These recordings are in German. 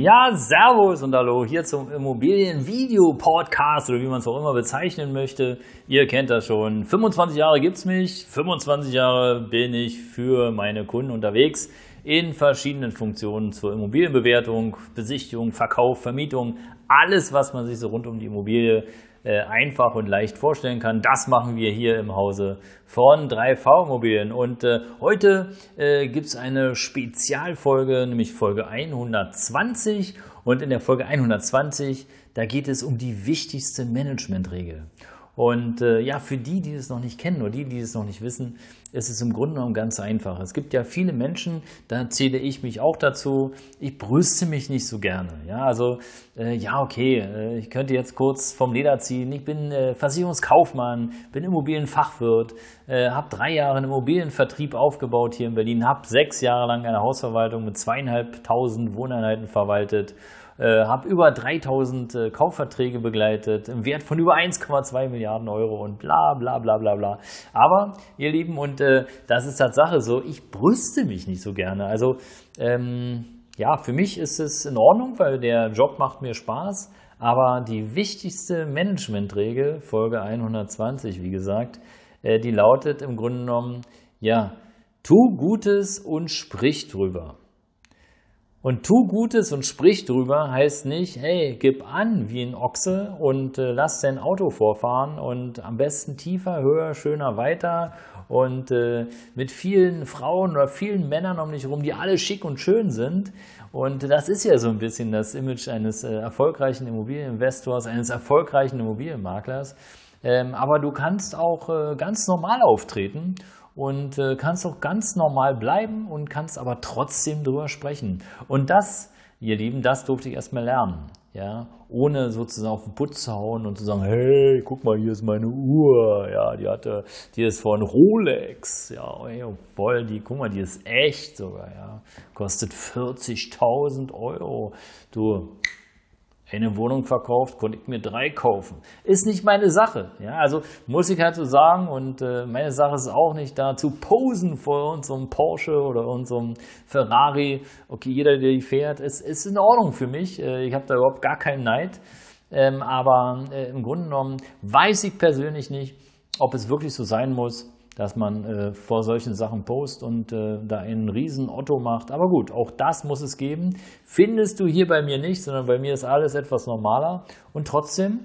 Ja, Servus und Hallo hier zum Immobilien-Video-Podcast oder wie man es auch immer bezeichnen möchte. Ihr kennt das schon. 25 Jahre gibt es mich, 25 Jahre bin ich für meine Kunden unterwegs in verschiedenen Funktionen zur Immobilienbewertung, Besichtigung, Verkauf, Vermietung, alles, was man sich so rund um die Immobilie äh, einfach und leicht vorstellen kann. Das machen wir hier im Hause von 3V Immobilien. Und äh, heute äh, gibt es eine Spezialfolge, nämlich Folge 120. Und in der Folge 120, da geht es um die wichtigste Managementregel. Und äh, ja, für die, die es noch nicht kennen oder die, die es noch nicht wissen, ist es im Grunde genommen ganz einfach. Es gibt ja viele Menschen, da zähle ich mich auch dazu, ich brüste mich nicht so gerne. Ja, also äh, ja, okay, äh, ich könnte jetzt kurz vom Leder ziehen. Ich bin äh, Versicherungskaufmann, bin Immobilienfachwirt, äh, habe drei Jahre einen Immobilienvertrieb aufgebaut hier in Berlin, habe sechs Jahre lang eine Hausverwaltung mit zweieinhalbtausend Wohneinheiten verwaltet äh, habe über 3000 äh, Kaufverträge begleitet im Wert von über 1,2 Milliarden Euro und bla bla bla bla bla. Aber ihr Lieben, und äh, das ist Tatsache so, ich brüste mich nicht so gerne. Also ähm, ja, für mich ist es in Ordnung, weil der Job macht mir Spaß. Aber die wichtigste Managementregel, Folge 120, wie gesagt, äh, die lautet im Grunde genommen, ja, tu Gutes und sprich drüber. Und tu Gutes und sprich drüber heißt nicht, hey, gib an wie ein Ochse und äh, lass dein Auto vorfahren und am besten tiefer, höher, schöner, weiter und äh, mit vielen Frauen oder vielen Männern um dich herum, die alle schick und schön sind. Und das ist ja so ein bisschen das Image eines äh, erfolgreichen Immobilieninvestors, eines erfolgreichen Immobilienmaklers. Ähm, aber du kannst auch äh, ganz normal auftreten und äh, kannst auch ganz normal bleiben und kannst aber trotzdem drüber sprechen. Und das, ihr Lieben, das durfte ich erstmal lernen. Ja, ohne sozusagen auf den Putz zu hauen und zu sagen, hey, guck mal, hier ist meine Uhr, ja, die hatte, die ist von Rolex, ja, voll, die, guck mal, die ist echt sogar, ja, kostet 40.000 Euro, du, eine Wohnung verkauft, konnte ich mir drei kaufen. Ist nicht meine Sache. Ja, also muss ich halt so sagen. Und äh, meine Sache ist auch nicht da zu posen vor unserem Porsche oder unserem Ferrari. Okay, jeder, der die fährt, ist, ist in Ordnung für mich. Äh, ich habe da überhaupt gar keinen Neid. Ähm, aber äh, im Grunde genommen weiß ich persönlich nicht, ob es wirklich so sein muss, dass man äh, vor solchen Sachen post und äh, da einen riesen Otto macht. Aber gut, auch das muss es geben. Findest du hier bei mir nicht, sondern bei mir ist alles etwas normaler. Und trotzdem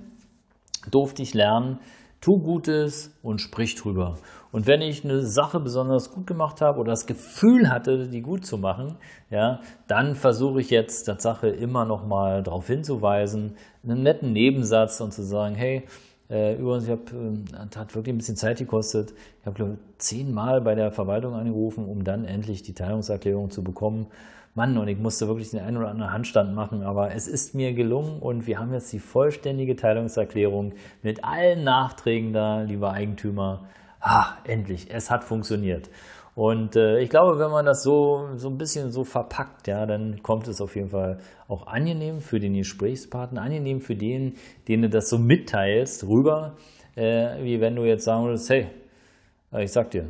durfte ich lernen, tu Gutes und sprich drüber. Und wenn ich eine Sache besonders gut gemacht habe oder das Gefühl hatte, die gut zu machen, ja, dann versuche ich jetzt der Sache immer noch mal darauf hinzuweisen, einen netten Nebensatz und zu sagen, hey, äh, übrigens, ich habe, äh, hat wirklich ein bisschen Zeit gekostet. Ich habe, glaube zehnmal bei der Verwaltung angerufen, um dann endlich die Teilungserklärung zu bekommen. Mann, und ich musste wirklich den einen oder anderen Handstand machen, aber es ist mir gelungen und wir haben jetzt die vollständige Teilungserklärung mit allen Nachträgen da, lieber Eigentümer. Ah, endlich, es hat funktioniert. Und äh, ich glaube, wenn man das so, so ein bisschen so verpackt, ja, dann kommt es auf jeden Fall auch angenehm für den Gesprächspartner, angenehm für den, den du das so mitteilst, rüber, äh, wie wenn du jetzt sagen würdest, hey, ich sag dir,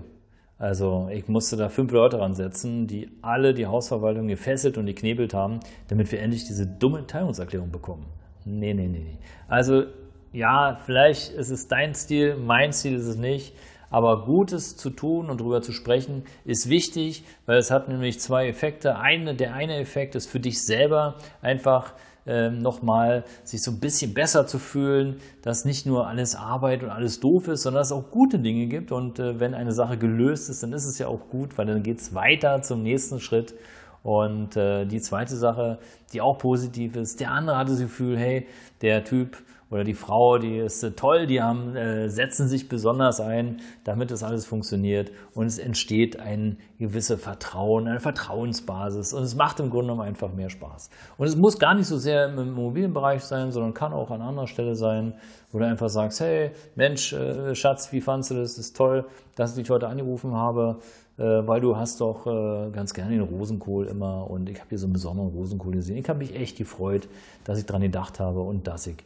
also ich musste da fünf Leute ransetzen, die alle die Hausverwaltung gefesselt und geknebelt haben, damit wir endlich diese dumme Teilungserklärung bekommen. Nee, nee, nee, nee. Also ja, vielleicht ist es dein Stil, mein Stil ist es nicht. Aber Gutes zu tun und darüber zu sprechen ist wichtig, weil es hat nämlich zwei Effekte. Eine, der eine Effekt ist für dich selber einfach ähm, nochmal sich so ein bisschen besser zu fühlen, dass nicht nur alles Arbeit und alles doof ist, sondern dass es auch gute Dinge gibt. Und äh, wenn eine Sache gelöst ist, dann ist es ja auch gut, weil dann geht es weiter zum nächsten Schritt. Und äh, die zweite Sache, die auch positiv ist, der andere hatte das Gefühl, hey, der Typ oder die Frau, die ist äh, toll, die haben, äh, setzen sich besonders ein, damit das alles funktioniert und es entsteht ein gewisses Vertrauen, eine Vertrauensbasis und es macht im Grunde genommen einfach mehr Spaß. Und es muss gar nicht so sehr im Immobilienbereich sein, sondern kann auch an anderer Stelle sein, wo du einfach sagst, hey, Mensch, äh, Schatz, wie fandest du das? Das ist toll, dass ich dich heute angerufen habe äh, weil du hast doch äh, ganz gerne den Rosenkohl immer und ich habe hier so einen besonderen Rosenkohl gesehen. Ich habe mich echt gefreut, dass ich daran gedacht habe und dass ich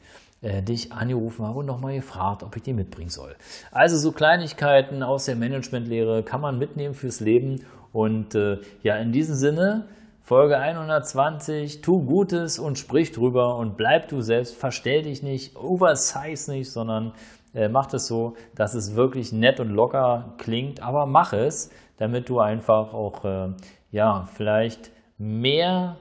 äh, dich angerufen habe und nochmal gefragt, ob ich die mitbringen soll. Also so Kleinigkeiten aus der Managementlehre kann man mitnehmen fürs Leben. Und äh, ja, in diesem Sinne, Folge 120, tu Gutes und sprich drüber und bleib du selbst, verstell dich nicht, oversize nicht, sondern äh, mach es so, dass es wirklich nett und locker klingt, aber mach es, damit du einfach auch, äh, ja, vielleicht mehr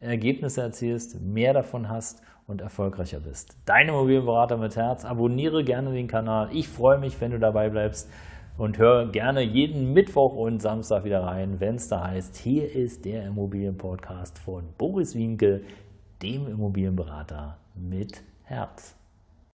Ergebnisse erzielst, mehr davon hast und erfolgreicher bist. Dein Immobilienberater mit Herz. Abonniere gerne den Kanal. Ich freue mich, wenn du dabei bleibst und hör gerne jeden Mittwoch und Samstag wieder rein, wenn es da heißt, hier ist der Immobilienpodcast von Boris Winke, dem Immobilienberater mit Herz.